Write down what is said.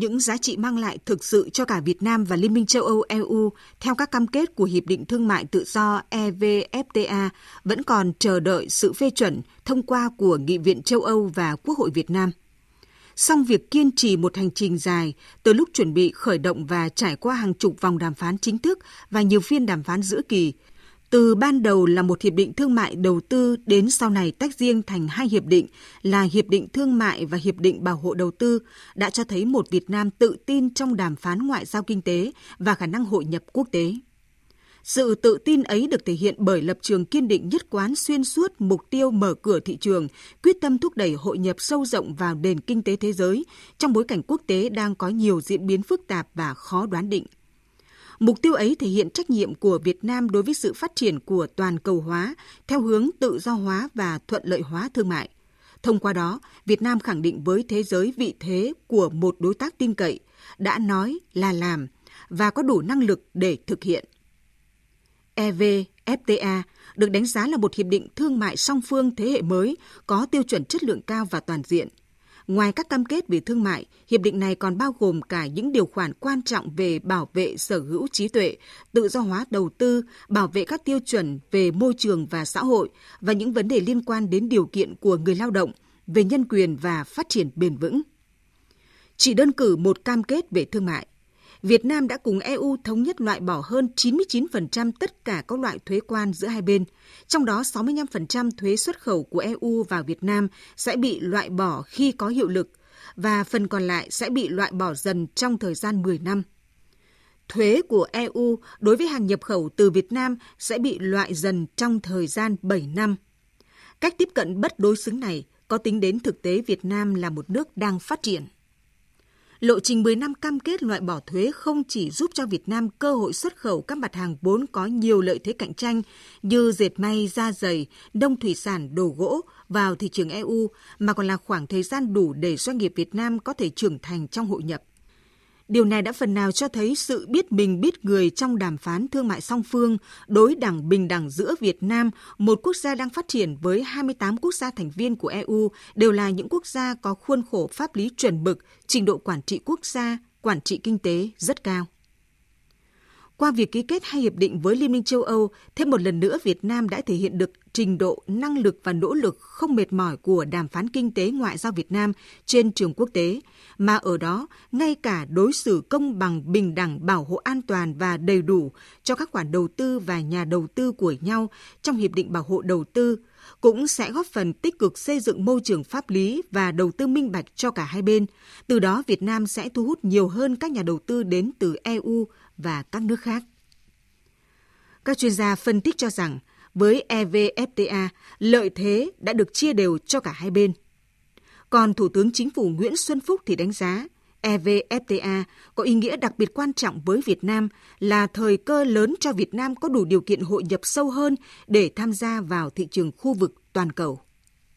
những giá trị mang lại thực sự cho cả Việt Nam và Liên minh châu Âu EU theo các cam kết của Hiệp định Thương mại Tự do EVFTA vẫn còn chờ đợi sự phê chuẩn thông qua của Nghị viện châu Âu và Quốc hội Việt Nam. Song việc kiên trì một hành trình dài từ lúc chuẩn bị khởi động và trải qua hàng chục vòng đàm phán chính thức và nhiều phiên đàm phán giữa kỳ từ ban đầu là một hiệp định thương mại đầu tư đến sau này tách riêng thành hai hiệp định là Hiệp định Thương mại và Hiệp định Bảo hộ Đầu tư đã cho thấy một Việt Nam tự tin trong đàm phán ngoại giao kinh tế và khả năng hội nhập quốc tế. Sự tự tin ấy được thể hiện bởi lập trường kiên định nhất quán xuyên suốt mục tiêu mở cửa thị trường, quyết tâm thúc đẩy hội nhập sâu rộng vào nền kinh tế thế giới trong bối cảnh quốc tế đang có nhiều diễn biến phức tạp và khó đoán định. Mục tiêu ấy thể hiện trách nhiệm của Việt Nam đối với sự phát triển của toàn cầu hóa theo hướng tự do hóa và thuận lợi hóa thương mại. Thông qua đó, Việt Nam khẳng định với thế giới vị thế của một đối tác tin cậy, đã nói là làm và có đủ năng lực để thực hiện. EVFTA được đánh giá là một hiệp định thương mại song phương thế hệ mới, có tiêu chuẩn chất lượng cao và toàn diện – Ngoài các cam kết về thương mại, hiệp định này còn bao gồm cả những điều khoản quan trọng về bảo vệ sở hữu trí tuệ, tự do hóa đầu tư, bảo vệ các tiêu chuẩn về môi trường và xã hội và những vấn đề liên quan đến điều kiện của người lao động, về nhân quyền và phát triển bền vững. Chỉ đơn cử một cam kết về thương mại, Việt Nam đã cùng EU thống nhất loại bỏ hơn 99% tất cả các loại thuế quan giữa hai bên, trong đó 65% thuế xuất khẩu của EU vào Việt Nam sẽ bị loại bỏ khi có hiệu lực và phần còn lại sẽ bị loại bỏ dần trong thời gian 10 năm. Thuế của EU đối với hàng nhập khẩu từ Việt Nam sẽ bị loại dần trong thời gian 7 năm. Cách tiếp cận bất đối xứng này có tính đến thực tế Việt Nam là một nước đang phát triển. Lộ trình 10 năm cam kết loại bỏ thuế không chỉ giúp cho Việt Nam cơ hội xuất khẩu các mặt hàng vốn có nhiều lợi thế cạnh tranh như dệt may, da dày, nông thủy sản, đồ gỗ vào thị trường EU, mà còn là khoảng thời gian đủ để doanh nghiệp Việt Nam có thể trưởng thành trong hội nhập. Điều này đã phần nào cho thấy sự biết mình biết người trong đàm phán thương mại song phương, đối đẳng bình đẳng giữa Việt Nam, một quốc gia đang phát triển với 28 quốc gia thành viên của EU, đều là những quốc gia có khuôn khổ pháp lý chuẩn mực, trình độ quản trị quốc gia, quản trị kinh tế rất cao. Qua việc ký kết hai hiệp định với Liên minh châu Âu, thêm một lần nữa Việt Nam đã thể hiện được trình độ năng lực và nỗ lực không mệt mỏi của đàm phán kinh tế ngoại giao Việt Nam trên trường quốc tế, mà ở đó ngay cả đối xử công bằng, bình đẳng, bảo hộ an toàn và đầy đủ cho các khoản đầu tư và nhà đầu tư của nhau trong hiệp định bảo hộ đầu tư cũng sẽ góp phần tích cực xây dựng môi trường pháp lý và đầu tư minh bạch cho cả hai bên. Từ đó Việt Nam sẽ thu hút nhiều hơn các nhà đầu tư đến từ EU và các nước khác. Các chuyên gia phân tích cho rằng với EVFTA, lợi thế đã được chia đều cho cả hai bên. Còn Thủ tướng Chính phủ Nguyễn Xuân Phúc thì đánh giá EVFTA có ý nghĩa đặc biệt quan trọng với Việt Nam là thời cơ lớn cho Việt Nam có đủ điều kiện hội nhập sâu hơn để tham gia vào thị trường khu vực toàn cầu.